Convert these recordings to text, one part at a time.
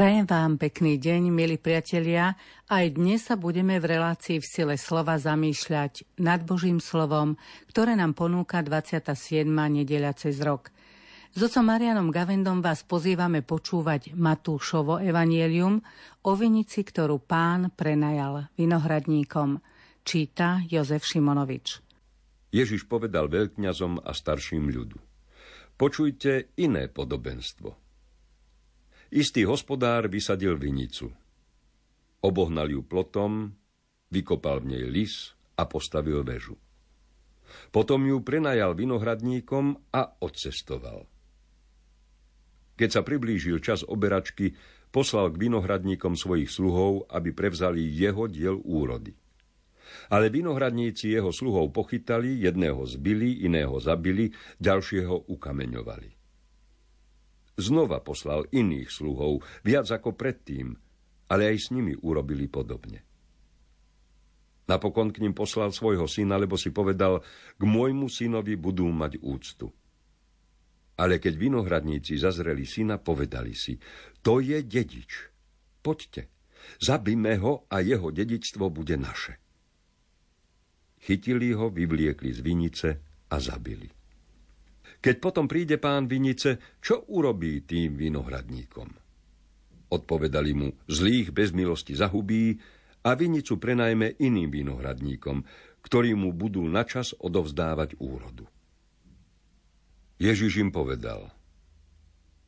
Prajem vám pekný deň, milí priatelia. Aj dnes sa budeme v relácii v sile slova zamýšľať nad Božím slovom, ktoré nám ponúka 27. nedeľa cez rok. S otcom Marianom Gavendom vás pozývame počúvať Matúšovo evanielium o vinici, ktorú pán prenajal vinohradníkom. Číta Jozef Šimonovič. Ježiš povedal veľkňazom a starším ľudu. Počujte iné podobenstvo – Istý hospodár vysadil vinicu. Obohnal ju plotom, vykopal v nej lis a postavil väžu. Potom ju prenajal vinohradníkom a odcestoval. Keď sa priblížil čas oberačky, poslal k vinohradníkom svojich sluhov, aby prevzali jeho diel úrody. Ale vinohradníci jeho sluhov pochytali, jedného zbili, iného zabili, ďalšieho ukameňovali. Znova poslal iných sluhov, viac ako predtým, ale aj s nimi urobili podobne. Napokon k ním poslal svojho syna, lebo si povedal, k môjmu synovi budú mať úctu. Ale keď vinohradníci zazreli syna, povedali si, to je dedič. Poďte, zabíme ho a jeho dedičstvo bude naše. Chytili ho, vyvliekli z vinice a zabili. Keď potom príde pán vinice, čo urobí tým vinohradníkom? Odpovedali mu, zlých bez milosti zahubí a vinicu prenajme iným vinohradníkom, ktorí mu budú načas odovzdávať úrodu. Ježiš im povedal,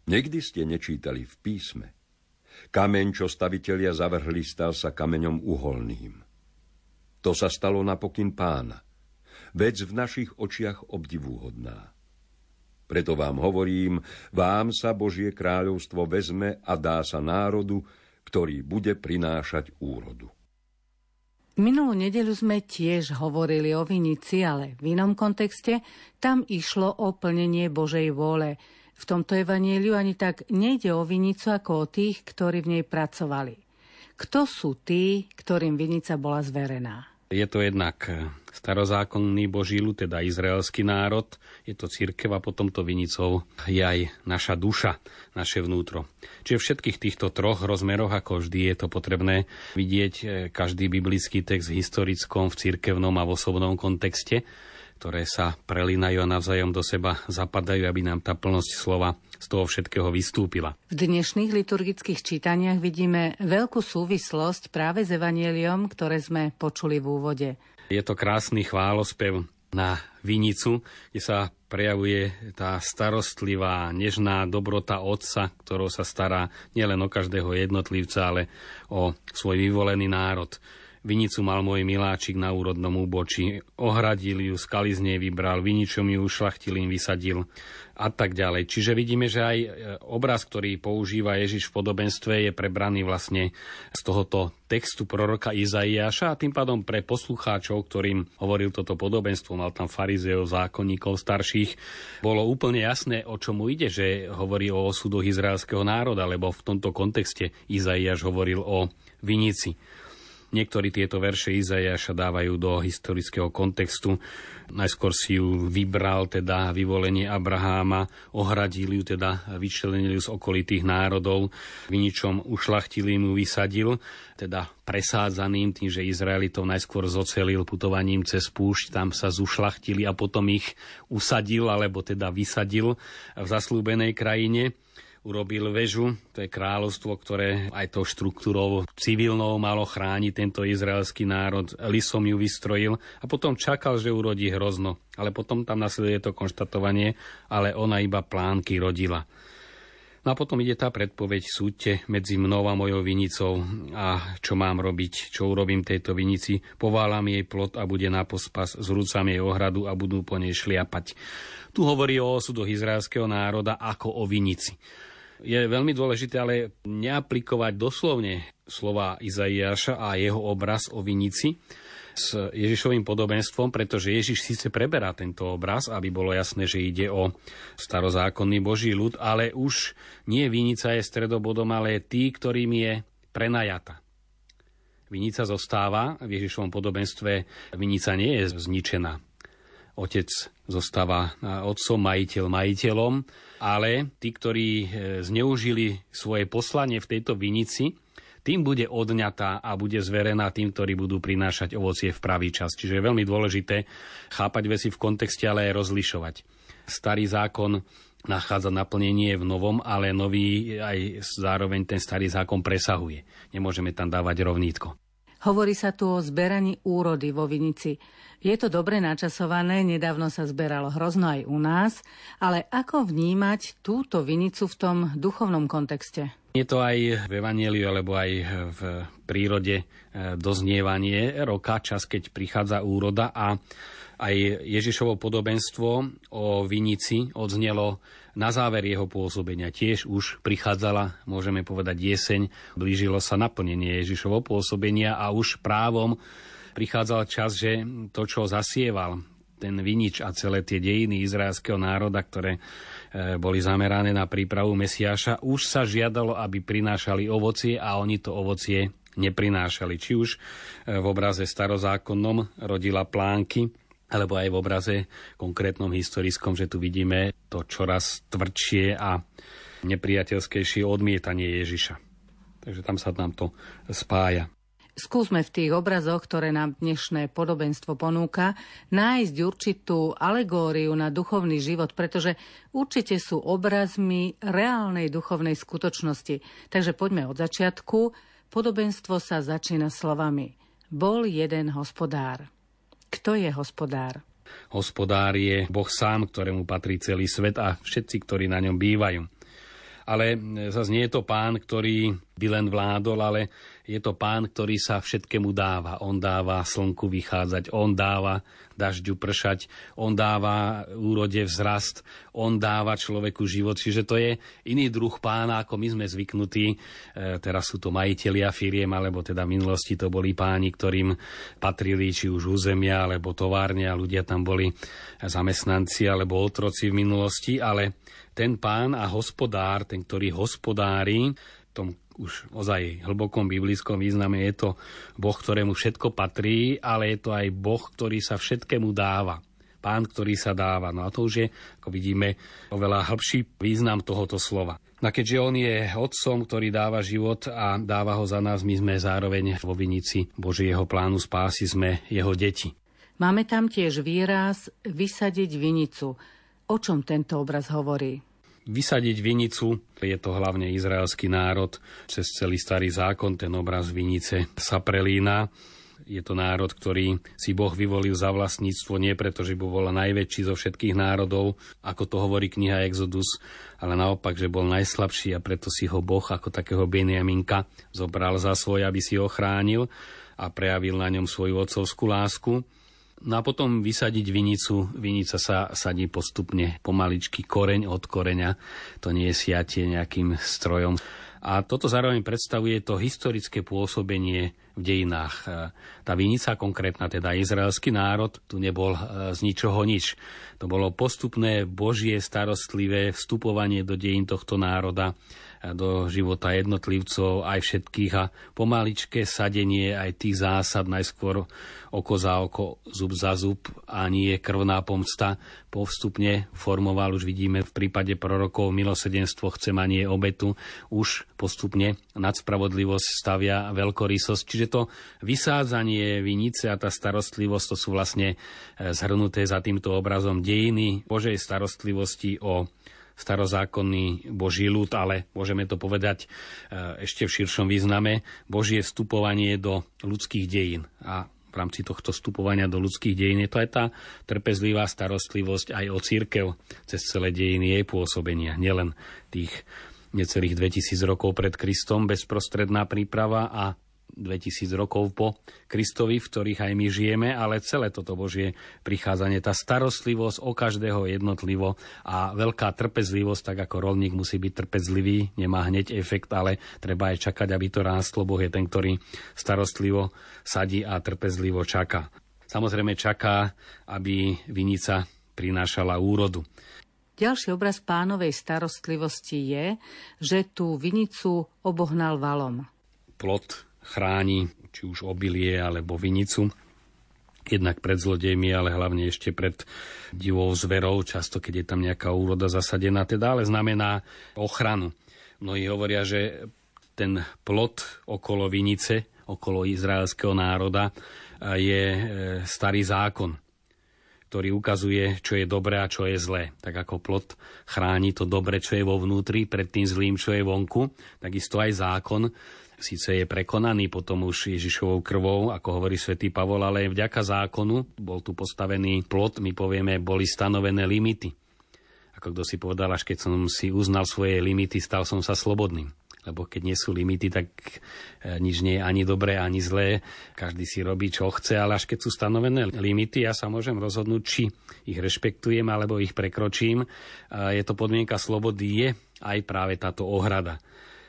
Niekdy ste nečítali v písme. Kameň, čo stavitelia zavrhli, stal sa kameňom uholným. To sa stalo napokyn pána. Vec v našich očiach obdivúhodná. Preto vám hovorím, vám sa Božie kráľovstvo vezme a dá sa národu, ktorý bude prinášať úrodu. Minulú nedeľu sme tiež hovorili o vinici, ale v inom kontexte tam išlo o plnenie Božej vôle. V tomto evanieliu ani tak nejde o vinicu ako o tých, ktorí v nej pracovali. Kto sú tí, ktorým vinica bola zverená? Je to jednak starozákonný Boží ľud, teda izraelský národ, je to církev a potom to vinicou je aj naša duša, naše vnútro. Čiže všetkých týchto troch rozmeroch, ako vždy, je to potrebné vidieť e, každý biblický text v historickom, v církevnom a v osobnom kontexte, ktoré sa prelínajú a navzájom do seba zapadajú, aby nám tá plnosť slova z toho všetkého vystúpila. V dnešných liturgických čítaniach vidíme veľkú súvislosť práve s evanieliom, ktoré sme počuli v úvode. Je to krásny chválospev na vinicu, kde sa prejavuje tá starostlivá, nežná dobrota otca, ktorou sa stará nielen o každého jednotlivca, ale o svoj vyvolený národ. Vinicu mal môj miláčik na úrodnom úbočí. Ohradil ju, skaly z nej vybral, viničom ju ušlachtil, im vysadil a tak ďalej. Čiže vidíme, že aj e, obraz, ktorý používa Ježiš v podobenstve, je prebraný vlastne z tohoto textu proroka Izaiáša a tým pádom pre poslucháčov, ktorým hovoril toto podobenstvo, mal tam farizeov, zákonníkov, starších, bolo úplne jasné, o čomu ide, že hovorí o osudoch izraelského národa, lebo v tomto kontexte Izaiáš hovoril o vinici. Niektorí tieto verše Izajaša dávajú do historického kontextu. Najskôr si ju vybral, teda vyvolenie Abraháma, ohradil ju, teda vyčlenil ju z okolitých národov, viničom ušlachtil mu vysadil, teda presádzaným tým, že Izraelitov najskôr zocelil putovaním cez púšť, tam sa zušlachtili a potom ich usadil, alebo teda vysadil v zaslúbenej krajine urobil väžu, to je kráľovstvo, ktoré aj tou štruktúrou civilnou malo chrániť tento izraelský národ, lisom ju vystrojil a potom čakal, že urodí hrozno. Ale potom tam nasleduje to konštatovanie, ale ona iba plánky rodila. No a potom ide tá predpoveď, súďte medzi mnou a mojou vinicou a čo mám robiť, čo urobím tejto vinici, poválam jej plot a bude na pospas, zrúcam jej ohradu a budú po nej šliapať. Tu hovorí o osudoch izraelského národa ako o vinici je veľmi dôležité ale neaplikovať doslovne slova Izaiáša a jeho obraz o vinici s Ježišovým podobenstvom, pretože Ježiš síce preberá tento obraz, aby bolo jasné, že ide o starozákonný Boží ľud, ale už nie vinica je stredobodom, ale tí, ktorým je prenajata. Vinica zostáva, v Ježišovom podobenstve vinica nie je zničená otec zostáva otcom, majiteľ majiteľom, ale tí, ktorí e, zneužili svoje poslanie v tejto vinici, tým bude odňatá a bude zverená tým, ktorí budú prinášať ovocie v pravý čas. Čiže je veľmi dôležité chápať veci v kontexte, ale aj rozlišovať. Starý zákon nachádza naplnenie v novom, ale nový aj zároveň ten starý zákon presahuje. Nemôžeme tam dávať rovnítko. Hovorí sa tu o zberaní úrody vo Vinici. Je to dobre načasované, nedávno sa zberalo hrozno aj u nás, ale ako vnímať túto Vinicu v tom duchovnom kontexte? Je to aj v Evangeliu, alebo aj v prírode e, doznievanie roka, čas, keď prichádza úroda a aj Ježišovo podobenstvo o vinici odznelo na záver jeho pôsobenia tiež už prichádzala, môžeme povedať, jeseň, blížilo sa naplnenie Ježišovo pôsobenia a už právom prichádzal čas, že to, čo zasieval ten vinič a celé tie dejiny izraelského národa, ktoré e, boli zamerané na prípravu Mesiáša, už sa žiadalo, aby prinášali ovocie a oni to ovocie neprinášali. Či už e, v obraze starozákonnom rodila plánky, alebo aj v obraze konkrétnom historickom, že tu vidíme to čoraz tvrdšie a nepriateľskejšie odmietanie Ježiša. Takže tam sa nám to spája. Skúsme v tých obrazoch, ktoré nám dnešné podobenstvo ponúka, nájsť určitú alegóriu na duchovný život, pretože určite sú obrazmi reálnej duchovnej skutočnosti. Takže poďme od začiatku. Podobenstvo sa začína slovami. Bol jeden hospodár. Kto je hospodár? Hospodár je Boh sám, ktorému patrí celý svet a všetci, ktorí na ňom bývajú. Ale zase nie je to pán, ktorý by len vládol, ale je to pán, ktorý sa všetkému dáva. On dáva slnku vychádzať, on dáva dažďu pršať, on dáva úrode vzrast, on dáva človeku život. Čiže to je iný druh pána, ako my sme zvyknutí. E, teraz sú to majiteľia firiem, alebo teda v minulosti to boli páni, ktorým patrili či už územia, alebo továrne a ľudia tam boli zamestnanci alebo otroci v minulosti, ale ten pán a hospodár, ten, ktorý hospodári, tom už ozaj hlbokom biblickom význame je to Boh, ktorému všetko patrí, ale je to aj Boh, ktorý sa všetkému dáva. Pán, ktorý sa dáva. No a to už je, ako vidíme, oveľa hĺbší význam tohoto slova. No keďže on je otcom, ktorý dáva život a dáva ho za nás, my sme zároveň vo vinici Božieho plánu spásy, sme jeho deti. Máme tam tiež výraz vysadiť vinicu. O čom tento obraz hovorí? Vysadiť vinicu, je to hlavne izraelský národ, cez celý starý zákon, ten obraz vinice sa prelína. Je to národ, ktorý si Boh vyvolil za vlastníctvo nie preto, že by bol najväčší zo všetkých národov, ako to hovorí kniha Exodus, ale naopak, že bol najslabší a preto si ho Boh ako takého Benjaminka zobral za svoj, aby si ho chránil a prejavil na ňom svoju otcovskú lásku. No a potom vysadiť vinicu. Vinica sa sadí postupne pomaličky koreň od koreňa. To nie je siatie nejakým strojom. A toto zároveň predstavuje to historické pôsobenie v dejinách. Tá vinica konkrétna, teda izraelský národ, tu nebol e, z ničoho nič. To bolo postupné božie starostlivé vstupovanie do dejín tohto národa do života jednotlivcov aj všetkých a pomaličké sadenie aj tých zásad najskôr oko za oko, zub za zub a nie krvná pomsta postupne formoval, už vidíme v prípade prorokov milosedenstvo chce manie obetu, už postupne nad spravodlivosť stavia veľkorysosť. Čiže to vysádzanie vinice a tá starostlivosť to sú vlastne eh, zhrnuté za týmto obrazom dejiny Božej starostlivosti o starozákonný Boží ľud, ale môžeme to povedať e, ešte v širšom význame, Božie vstupovanie do ľudských dejín. A v rámci tohto vstupovania do ľudských dejín je to aj tá trpezlivá starostlivosť aj o církev cez celé dejiny jej pôsobenia, nielen tých necelých 2000 rokov pred Kristom, bezprostredná príprava a 2000 rokov po Kristovi, v ktorých aj my žijeme, ale celé toto Božie prichádzanie, tá starostlivosť o každého jednotlivo a veľká trpezlivosť, tak ako rolník musí byť trpezlivý, nemá hneď efekt, ale treba aj čakať, aby to rástlo. Boh je ten, ktorý starostlivo sadí a trpezlivo čaká. Samozrejme čaká, aby vinica prinášala úrodu. Ďalší obraz pánovej starostlivosti je, že tú vinicu obohnal valom. Plot chráni či už obilie alebo vinicu. jednak pred zlodejmi, ale hlavne ešte pred divou zverou, často keď je tam nejaká úroda zasadená, teda ale znamená ochranu. Mnohí hovoria, že ten plot okolo Vinice, okolo izraelského národa, je e, starý zákon, ktorý ukazuje, čo je dobré a čo je zlé. Tak ako plot chráni to dobre, čo je vo vnútri, pred tým zlým, čo je vonku, takisto aj zákon síce je prekonaný potom už Ježišovou krvou, ako hovorí svätý Pavol, ale vďaka zákonu bol tu postavený plot, my povieme, boli stanovené limity. Ako kto si povedal, až keď som si uznal svoje limity, stal som sa slobodným lebo keď nie sú limity, tak e, nič nie je ani dobré, ani zlé. Každý si robí, čo chce, ale až keď sú stanovené limity, ja sa môžem rozhodnúť, či ich rešpektujem, alebo ich prekročím. Je to podmienka slobody, je aj práve táto ohrada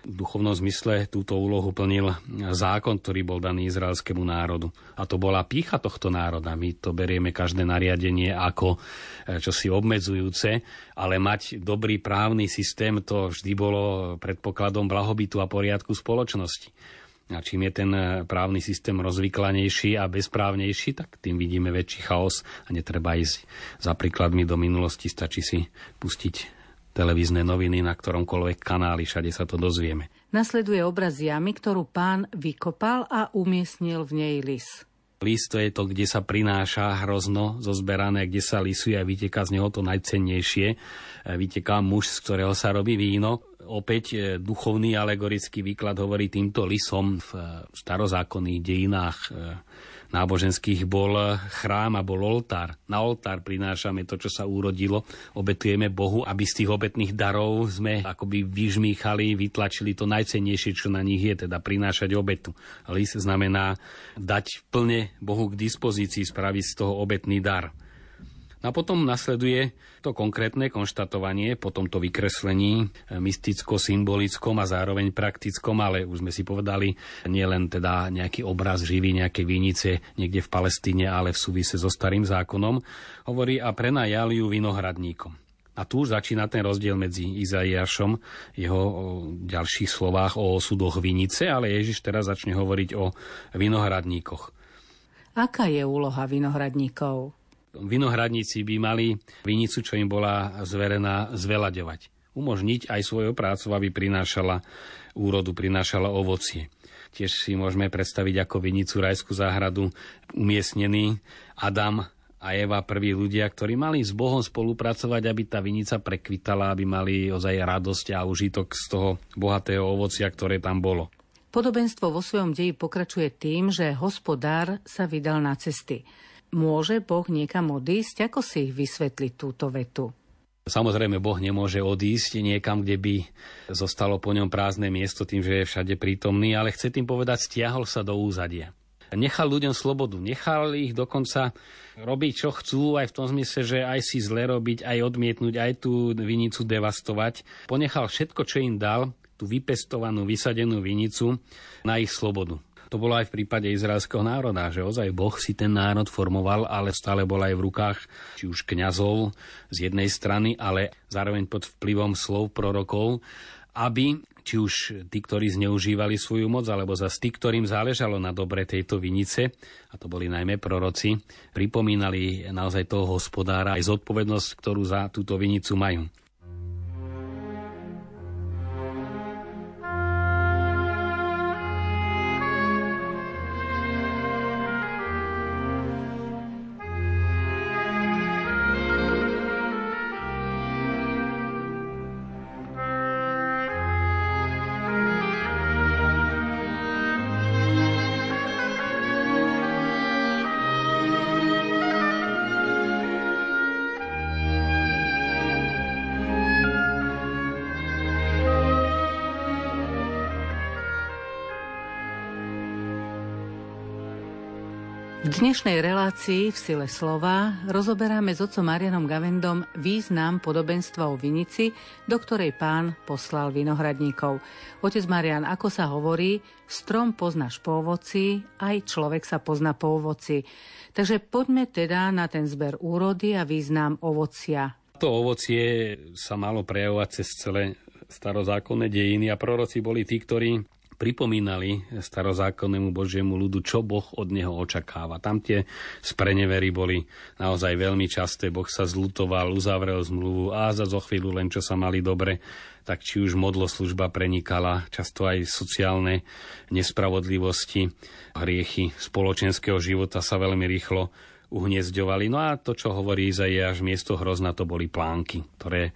v duchovnom zmysle túto úlohu plnil zákon, ktorý bol daný izraelskému národu. A to bola pícha tohto národa. My to berieme každé nariadenie ako eh, čosi obmedzujúce, ale mať dobrý právny systém to vždy bolo predpokladom blahobytu a poriadku spoločnosti. A čím je ten eh, právny systém rozvyklanejší a bezprávnejší, tak tým vidíme väčší chaos a netreba ísť za príkladmi do minulosti, stačí si pustiť televízne noviny na ktoromkoľvek kanáli, všade sa to dozvieme. Nasleduje obraz jamy, ktorú pán vykopal a umiestnil v nej lis. Lis to je to, kde sa prináša hrozno zozberané, kde sa lisuje a vyteká z neho to najcennejšie. Vyteká muž, z ktorého sa robí víno. Opäť e, duchovný alegorický výklad hovorí týmto lisom v e, starozákonných dejinách e, náboženských bol chrám a bol oltár. Na oltár prinášame to, čo sa urodilo, obetujeme Bohu, aby z tých obetných darov sme akoby vyžmýchali, vytlačili to najcennejšie, čo na nich je, teda prinášať obetu. Lis znamená dať plne Bohu k dispozícii, spraviť z toho obetný dar. A potom nasleduje to konkrétne konštatovanie po tomto vykreslení eh, mysticko-symbolickom a zároveň praktickom, ale už sme si povedali, nie len teda nejaký obraz živý, nejaké vinice niekde v Palestíne, ale v súvise so starým zákonom, hovorí a prenajali ju vinohradníkom. A tu už začína ten rozdiel medzi Izaiášom, jeho ďalších slovách o osudoch vinice, ale Ježiš teraz začne hovoriť o vinohradníkoch. Aká je úloha vinohradníkov? Vinohradníci by mali vinicu, čo im bola zverená, zvelaďovať. Umožniť aj svojou prácu, aby prinášala úrodu, prinášala ovocie. Tiež si môžeme predstaviť ako vinicu rajskú záhradu umiestnený Adam a Eva, prví ľudia, ktorí mali s Bohom spolupracovať, aby tá vinica prekvitala, aby mali ozaj radosť a užitok z toho bohatého ovocia, ktoré tam bolo. Podobenstvo vo svojom deji pokračuje tým, že hospodár sa vydal na cesty. Môže Boh niekam odísť? Ako si vysvetliť túto vetu? Samozrejme, Boh nemôže odísť niekam, kde by zostalo po ňom prázdne miesto tým, že je všade prítomný, ale chce tým povedať, stiahol sa do úzadia. Nechal ľuďom slobodu, nechal ich dokonca robiť, čo chcú, aj v tom zmysle, že aj si zle robiť, aj odmietnúť, aj tú vinicu devastovať. Ponechal všetko, čo im dal, tú vypestovanú, vysadenú vinicu na ich slobodu. To bolo aj v prípade izraelského národa, že ozaj Boh si ten národ formoval, ale stále bol aj v rukách či už kňazov z jednej strany, ale zároveň pod vplyvom slov prorokov, aby či už tí, ktorí zneužívali svoju moc, alebo za tí, ktorým záležalo na dobre tejto vinice, a to boli najmä proroci, pripomínali naozaj toho hospodára aj zodpovednosť, ktorú za túto vinicu majú. Dnešnej relácii v Sile slova rozoberáme s otcom Marianom Gavendom význam podobenstva o vinici, do ktorej pán poslal vinohradníkov. Otec Marian, ako sa hovorí, strom poznáš po ovoci, aj človek sa pozná po ovoci. Takže poďme teda na ten zber úrody a význam ovocia. To ovocie sa malo prejavovať cez celé starozákonné dejiny a proroci boli tí, ktorí pripomínali starozákonnému Božiemu ľudu, čo Boh od neho očakáva. Tam tie sprenevery boli naozaj veľmi časté. Boh sa zlutoval, uzavrel zmluvu a za zo chvíľu len čo sa mali dobre, tak či už modloslužba prenikala, často aj sociálne nespravodlivosti, hriechy spoločenského života sa veľmi rýchlo uhniezďovali. No a to, čo hovorí Izaiáš, miesto hrozna to boli plánky, ktoré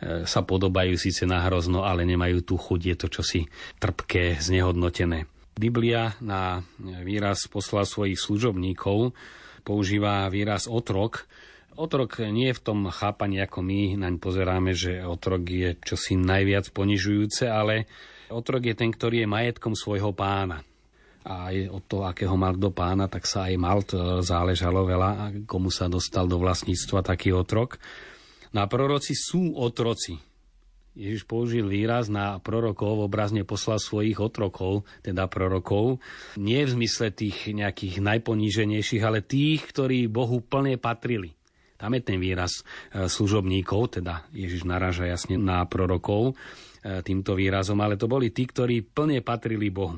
sa podobajú síce na hrozno, ale nemajú tú chuť, je to čosi trpké, znehodnotené. Biblia na výraz poslal svojich služobníkov používa výraz otrok. Otrok nie je v tom chápaní, ako my naň pozeráme, že otrok je čosi najviac ponižujúce, ale otrok je ten, ktorý je majetkom svojho pána. A aj od toho, akého mal do pána, tak sa aj mal, to záležalo veľa, komu sa dostal do vlastníctva taký otrok. Na proroci sú otroci. Ježiš použil výraz na prorokov, obrazne poslal svojich otrokov, teda prorokov, nie v zmysle tých nejakých najponíženejších, ale tých, ktorí Bohu plne patrili. Tam je ten výraz e, služobníkov, teda Ježiš naraža jasne na prorokov e, týmto výrazom, ale to boli tí, ktorí plne patrili Bohu.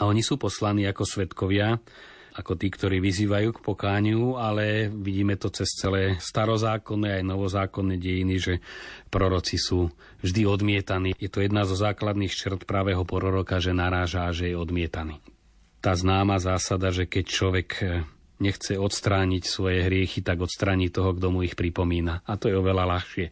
A oni sú poslaní ako svetkovia ako tí, ktorí vyzývajú k pokániu, ale vidíme to cez celé starozákonné aj novozákonné dejiny, že proroci sú vždy odmietaní. Je to jedna zo základných črt pravého proroka, že naráža že je odmietaný. Tá známa zásada, že keď človek eh, nechce odstrániť svoje hriechy, tak odstráni toho, kto mu ich pripomína. A to je oveľa ľahšie.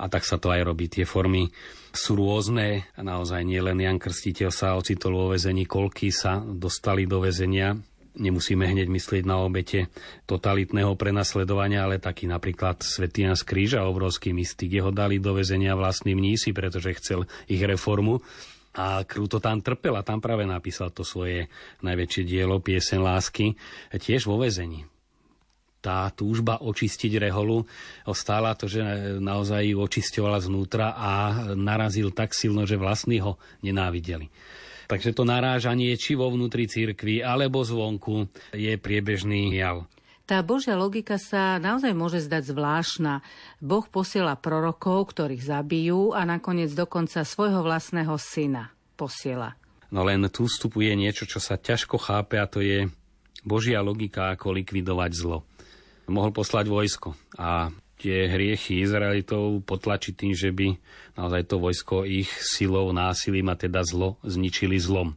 A tak sa to aj robí. Tie formy sú rôzne. A naozaj nielen Jan Krstiteľ sa ocitol vo väzení, koľky sa dostali do väzenia nemusíme hneď myslieť na obete totalitného prenasledovania, ale taký napríklad Svetý z Kríža, obrovský mystik. Jeho dali do väzenia vlastní mnísi, pretože chcel ich reformu. A krúto tam trpel a tam práve napísal to svoje najväčšie dielo, piesen lásky, tiež vo väzení. Tá túžba očistiť reholu stála to, že naozaj ju očisťovala znútra a narazil tak silno, že vlastní ho nenávideli. Takže to narážanie či vo vnútri cirkvi alebo zvonku je priebežný jav. Tá Božia logika sa naozaj môže zdať zvláštna. Boh posiela prorokov, ktorých zabijú a nakoniec dokonca svojho vlastného syna posiela. No len tu vstupuje niečo, čo sa ťažko chápe a to je Božia logika, ako likvidovať zlo. Mohol poslať vojsko a tie hriechy Izraelitov potlačiť tým, že by naozaj to vojsko ich silou, násilím a teda zlo zničili zlom.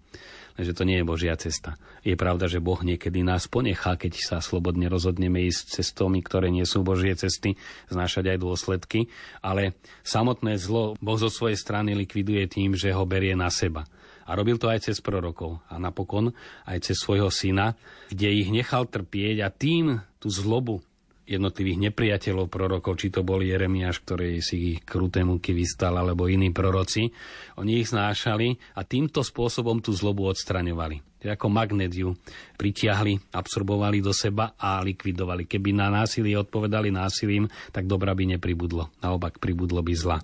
Takže to nie je Božia cesta. Je pravda, že Boh niekedy nás ponechá, keď sa slobodne rozhodneme ísť cestami, ktoré nie sú Božie cesty, znášať aj dôsledky, ale samotné zlo Boh zo svojej strany likviduje tým, že ho berie na seba. A robil to aj cez prorokov a napokon aj cez svojho syna, kde ich nechal trpieť a tým tú zlobu jednotlivých nepriateľov prorokov, či to bol Jeremiáš, ktorý si kruté múky vystal, alebo iní proroci. Oni ich znášali a týmto spôsobom tú zlobu odstraňovali. Ako magnet ju pritiahli, absorbovali do seba a likvidovali. Keby na násilie odpovedali násilím, tak dobra by nepribudlo. Naopak pribudlo by zla.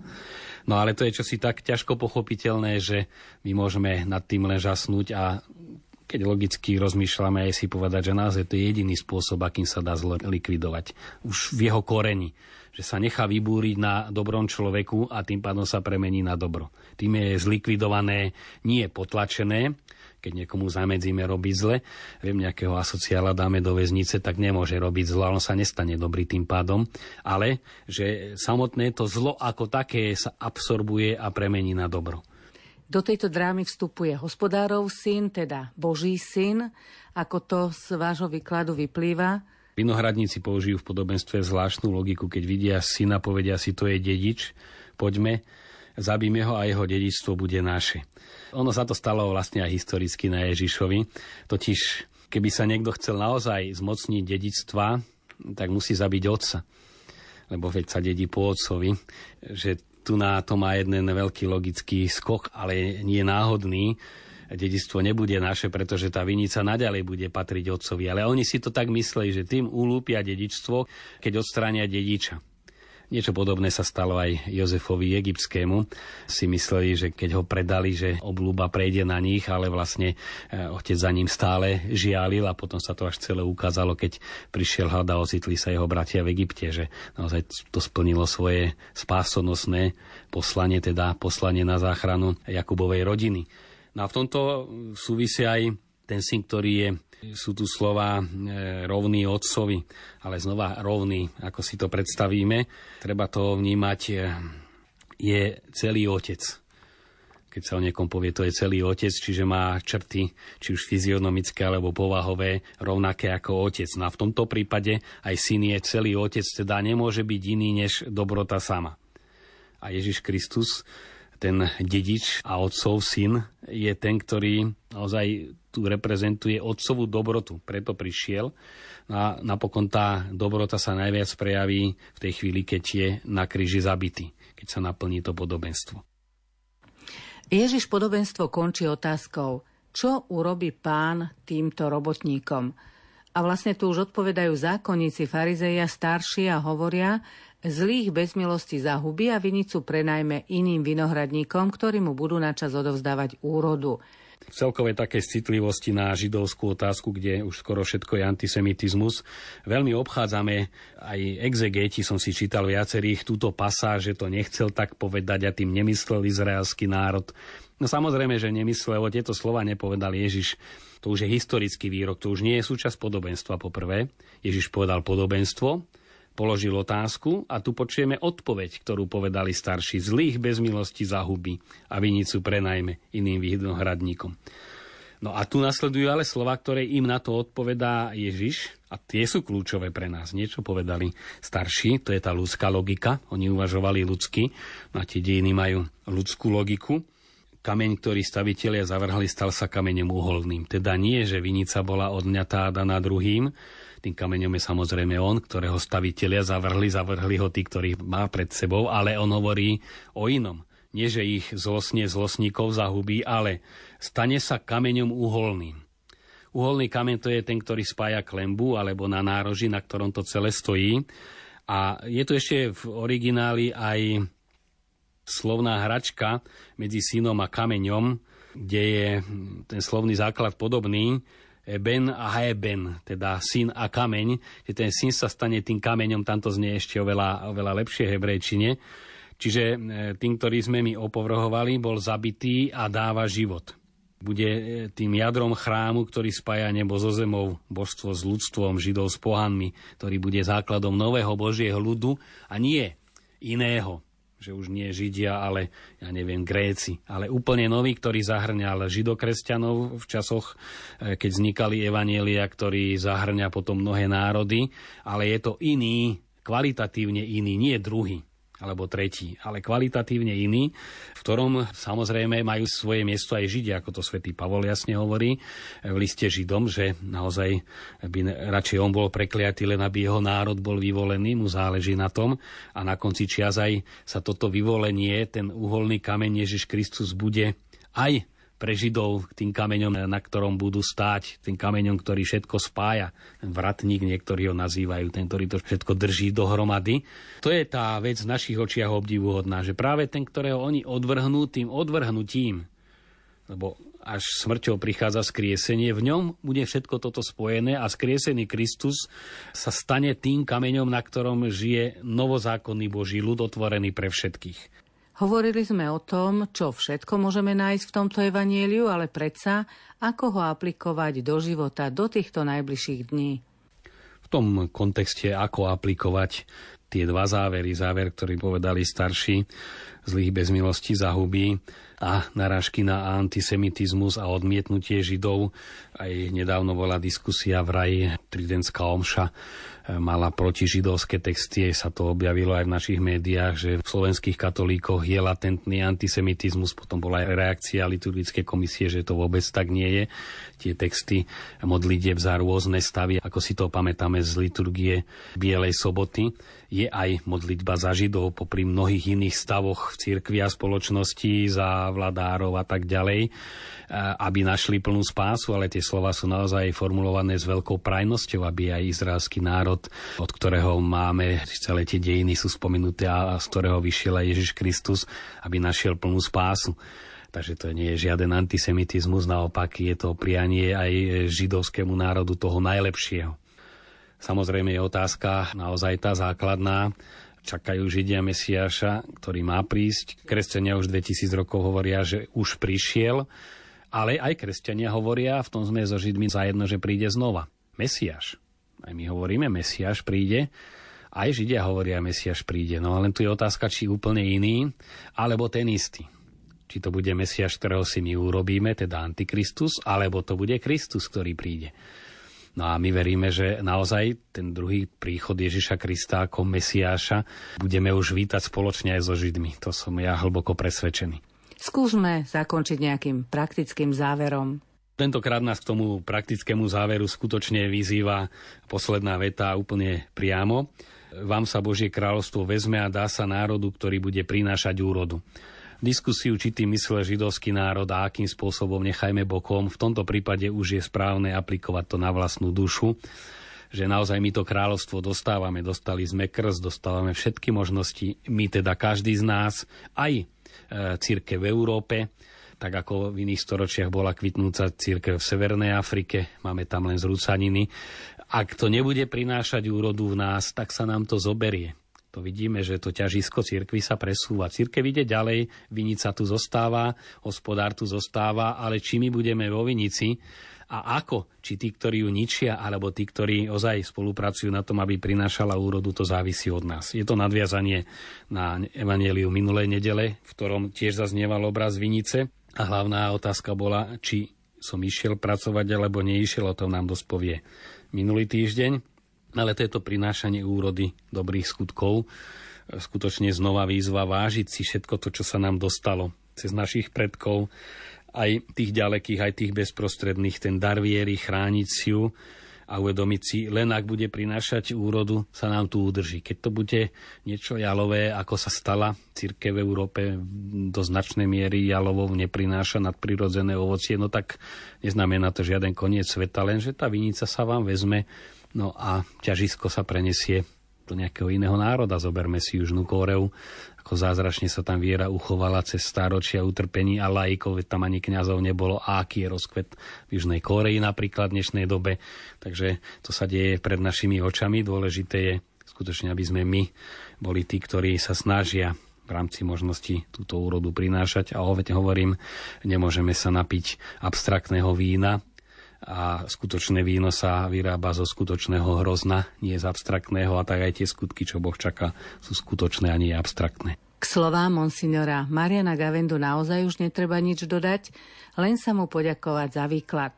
No ale to je čosi tak ťažko pochopiteľné, že my môžeme nad tým len žasnúť a keď logicky rozmýšľame aj si povedať, že naozaj to je jediný spôsob, akým sa dá zlo likvidovať. Už v jeho koreni. Že sa nechá vybúriť na dobrom človeku a tým pádom sa premení na dobro. Tým je zlikvidované, nie potlačené, keď niekomu zamedzíme robiť zle, viem, nejakého asociála dáme do väznice, tak nemôže robiť zlo, on sa nestane dobrý tým pádom, ale že samotné to zlo ako také sa absorbuje a premení na dobro. Do tejto drámy vstupuje hospodárov syn, teda Boží syn, ako to z vášho výkladu vyplýva. Vinohradníci použijú v podobenstve zvláštnu logiku, keď vidia syna, povedia si, to je dedič, poďme, zabíme ho a jeho dedičstvo bude naše. Ono sa to stalo vlastne aj historicky na Ježišovi, totiž keby sa niekto chcel naozaj zmocniť dedičstva, tak musí zabiť otca lebo veď sa dedí po otcovi, že tu na to má jeden veľký logický skok, ale nie náhodný. Dedistvo nebude naše, pretože tá vinica naďalej bude patriť otcovi. Ale oni si to tak mysleli, že tým ulúpia dedičstvo, keď odstránia dediča. Niečo podobné sa stalo aj Jozefovi egyptskému. Si mysleli, že keď ho predali, že oblúba prejde na nich, ale vlastne e, otec za ním stále žialil a potom sa to až celé ukázalo, keď prišiel hľad a ocitli sa jeho bratia v Egypte, že naozaj to splnilo svoje spásonosné poslanie, teda poslanie na záchranu Jakubovej rodiny. No a v tomto súvisí aj ten syn, ktorý je, sú tu slova e, rovný otcovi, ale znova rovný, ako si to predstavíme. Treba to vnímať, e, je celý otec. Keď sa o niekom povie, to je celý otec, čiže má črty, či už fyzionomické alebo povahové, rovnaké ako otec. No a v tomto prípade aj syn je celý otec, teda nemôže byť iný než dobrota sama. A Ježiš Kristus ten dedič a otcov syn je ten, ktorý naozaj tu reprezentuje otcovú dobrotu. Preto prišiel. A napokon tá dobrota sa najviac prejaví v tej chvíli, keď je na kríži zabitý, keď sa naplní to podobenstvo. Ježiš podobenstvo končí otázkou, čo urobí pán týmto robotníkom. A vlastne tu už odpovedajú zákonníci farizeja starší a hovoria, Zlých bez milosti zahubí a vinicu prenajme iným vinohradníkom, ktorí mu budú načas odovzdávať úrodu. V celkovej takej citlivosti na židovskú otázku, kde už skoro všetko je antisemitizmus, veľmi obchádzame, aj exegeti som si čítal viacerých, túto pasáž, že to nechcel tak povedať a tým nemyslel izraelský národ. No samozrejme, že nemyslel, tieto slova nepovedal Ježiš. To už je historický výrok, to už nie je súčasť podobenstva poprvé. Ježiš povedal podobenstvo, položil otázku a tu počujeme odpoveď, ktorú povedali starší. Zlých bez milosti zahuby a vinicu prenajme iným vinohradníkom. No a tu nasledujú ale slova, ktoré im na to odpovedá Ježiš a tie sú kľúčové pre nás. Niečo povedali starší, to je tá ľudská logika. Oni uvažovali ľudsky, no a tie dejiny majú ľudskú logiku. Kameň, ktorý stavitelia zavrhli, stal sa kameňom uholným. Teda nie, že vinica bola odňatá a daná druhým, tým kameňom je samozrejme on, ktorého stavitelia zavrhli, zavrhli ho tí, ktorých má pred sebou, ale on hovorí o inom. Nie, že ich zlosne zlosníkov zahubí, ale stane sa kameňom uholným. Uholný kameň to je ten, ktorý spája klembu alebo na nároži, na ktorom to celé stojí. A je tu ešte v origináli aj slovná hračka medzi synom a kameňom, kde je ten slovný základ podobný. Ben a Heben, teda syn a kameň, že ten syn sa stane tým kameňom, tamto znie ešte oveľa, oveľa lepšie hebrejčine. Čiže e, tým, ktorý sme my opovrhovali, bol zabitý a dáva život. Bude e, tým jadrom chrámu, ktorý spája nebo so zemou, božstvo s ľudstvom, židov s pohanmi, ktorý bude základom nového Božieho ľudu a nie iného, že už nie Židia, ale ja neviem, Gréci, ale úplne nový, ktorý zahrňal židokresťanov v časoch, e, keď vznikali evanielia, ktorý zahrňa potom mnohé národy, ale je to iný, kvalitatívne iný, nie druhý alebo tretí, ale kvalitatívne iný, v ktorom samozrejme majú svoje miesto aj Židia, ako to svätý Pavol jasne hovorí v liste Židom, že naozaj by radšej on bol prekliatý, len aby jeho národ bol vyvolený, mu záleží na tom. A na konci čias aj sa toto vyvolenie, ten uholný kameň Ježiš Kristus bude aj pre Židov tým kameňom, na ktorom budú stáť, tým kameňom, ktorý všetko spája. Vratník niektorí ho nazývajú, ten, ktorý to všetko drží dohromady. To je tá vec v našich očiach obdivuhodná, že práve ten, ktorého oni odvrhnú tým odvrhnutím, lebo až smrťou prichádza skriesenie, v ňom bude všetko toto spojené a skriesený Kristus sa stane tým kameňom, na ktorom žije novozákonný Boží ľud otvorený pre všetkých. Hovorili sme o tom, čo všetko môžeme nájsť v tomto evanieliu, ale predsa, ako ho aplikovať do života do týchto najbližších dní. V tom kontexte, ako aplikovať tie dva závery, záver, ktorý povedali starší, zlých bez milosti zahubí a narážky na antisemitizmus a odmietnutie Židov. Aj nedávno bola diskusia v raji Tridentská omša mala protižidovské texty, sa to objavilo aj v našich médiách, že v slovenských katolíkoch je latentný antisemitizmus, potom bola aj reakcia liturgické komisie, že to vôbec tak nie je. Tie texty modlitieb za rôzne stavy, ako si to pamätáme z liturgie Bielej soboty, je aj modlitba za Židov popri mnohých iných stavoch v cirkvi a spoločnosti za vladárov a tak ďalej, aby našli plnú spásu, ale tie slova sú naozaj formulované s veľkou prajnosťou, aby aj izraelský národ, od ktorého máme, celé tie dejiny sú spomenuté a z ktorého vyšiel aj Ježiš Kristus, aby našiel plnú spásu. Takže to nie je žiaden antisemitizmus, naopak je to prianie aj židovskému národu toho najlepšieho. Samozrejme je otázka naozaj tá základná. Čakajú Židia Mesiáša, ktorý má prísť. Kresťania už 2000 rokov hovoria, že už prišiel Ale aj kresťania hovoria, v tom sme so Židmi zajedno, že príde znova. Mesiáš. Aj my hovoríme, Mesiáš príde. Aj Židia hovoria, Mesiáš príde. No ale tu je otázka, či úplne iný, alebo ten istý. Či to bude Mesiáš, ktorého si my urobíme, teda Antikristus, alebo to bude Kristus, ktorý príde. No a my veríme, že naozaj ten druhý príchod Ježiša Krista ako Mesiáša budeme už vítať spoločne aj so Židmi. To som ja hlboko presvedčený. Skúsme zakončiť nejakým praktickým záverom. Tentokrát nás k tomu praktickému záveru skutočne vyzýva posledná veta úplne priamo. Vám sa Božie kráľovstvo vezme a dá sa národu, ktorý bude prinášať úrodu. Diskusiu, či tým mysle židovský národ a akým spôsobom nechajme bokom. V tomto prípade už je správne aplikovať to na vlastnú dušu že naozaj my to kráľovstvo dostávame. Dostali sme krst, dostávame všetky možnosti. My teda každý z nás, aj e, círke v Európe, tak ako v iných storočiach bola kvitnúca církev v Severnej Afrike, máme tam len zrúcaniny. Ak to nebude prinášať úrodu v nás, tak sa nám to zoberie to vidíme, že to ťažisko cirkvi sa presúva. Cirkev ide ďalej, vinica tu zostáva, hospodár tu zostáva, ale či my budeme vo vinici a ako, či tí, ktorí ju ničia, alebo tí, ktorí ozaj spolupracujú na tom, aby prinášala úrodu, to závisí od nás. Je to nadviazanie na Evangeliu minulej nedele, v ktorom tiež zaznieval obraz vinice a hlavná otázka bola, či som išiel pracovať alebo neišiel, o tom nám dosť povie minulý týždeň ale to je to prinášanie úrody dobrých skutkov. Skutočne znova výzva vážiť si všetko to, čo sa nám dostalo cez našich predkov, aj tých ďalekých, aj tých bezprostredných, ten dar viery, chrániť si ju a uvedomiť si, len ak bude prinášať úrodu, sa nám tu udrží. Keď to bude niečo jalové, ako sa stala círke v Európe do značnej miery jalovou neprináša nadprirodzené ovocie, no tak neznamená to žiaden koniec sveta, lenže tá vinica sa vám vezme No a ťažisko sa prenesie do nejakého iného národa. Zoberme si Južnú Kóreu, ako zázračne sa tam viera uchovala cez stáročia utrpení a laikov, tam ani kňazov nebolo. A aký je rozkvet v Južnej Kóreji napríklad v dnešnej dobe. Takže to sa deje pred našimi očami. Dôležité je skutočne, aby sme my boli tí, ktorí sa snažia v rámci možnosti túto úrodu prinášať. A hovorím, nemôžeme sa napiť abstraktného vína, a skutočné víno sa vyrába zo skutočného hrozna, nie z abstraktného a tak aj tie skutky, čo Boh čaká, sú skutočné a nie abstraktné. K slovám monsignora Mariana Gavendu naozaj už netreba nič dodať, len sa mu poďakovať za výklad.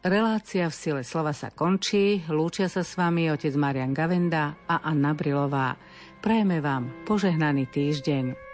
Relácia v sile slova sa končí, lúčia sa s vami otec Marian Gavenda a Anna Brilová. Prajeme vám požehnaný týždeň.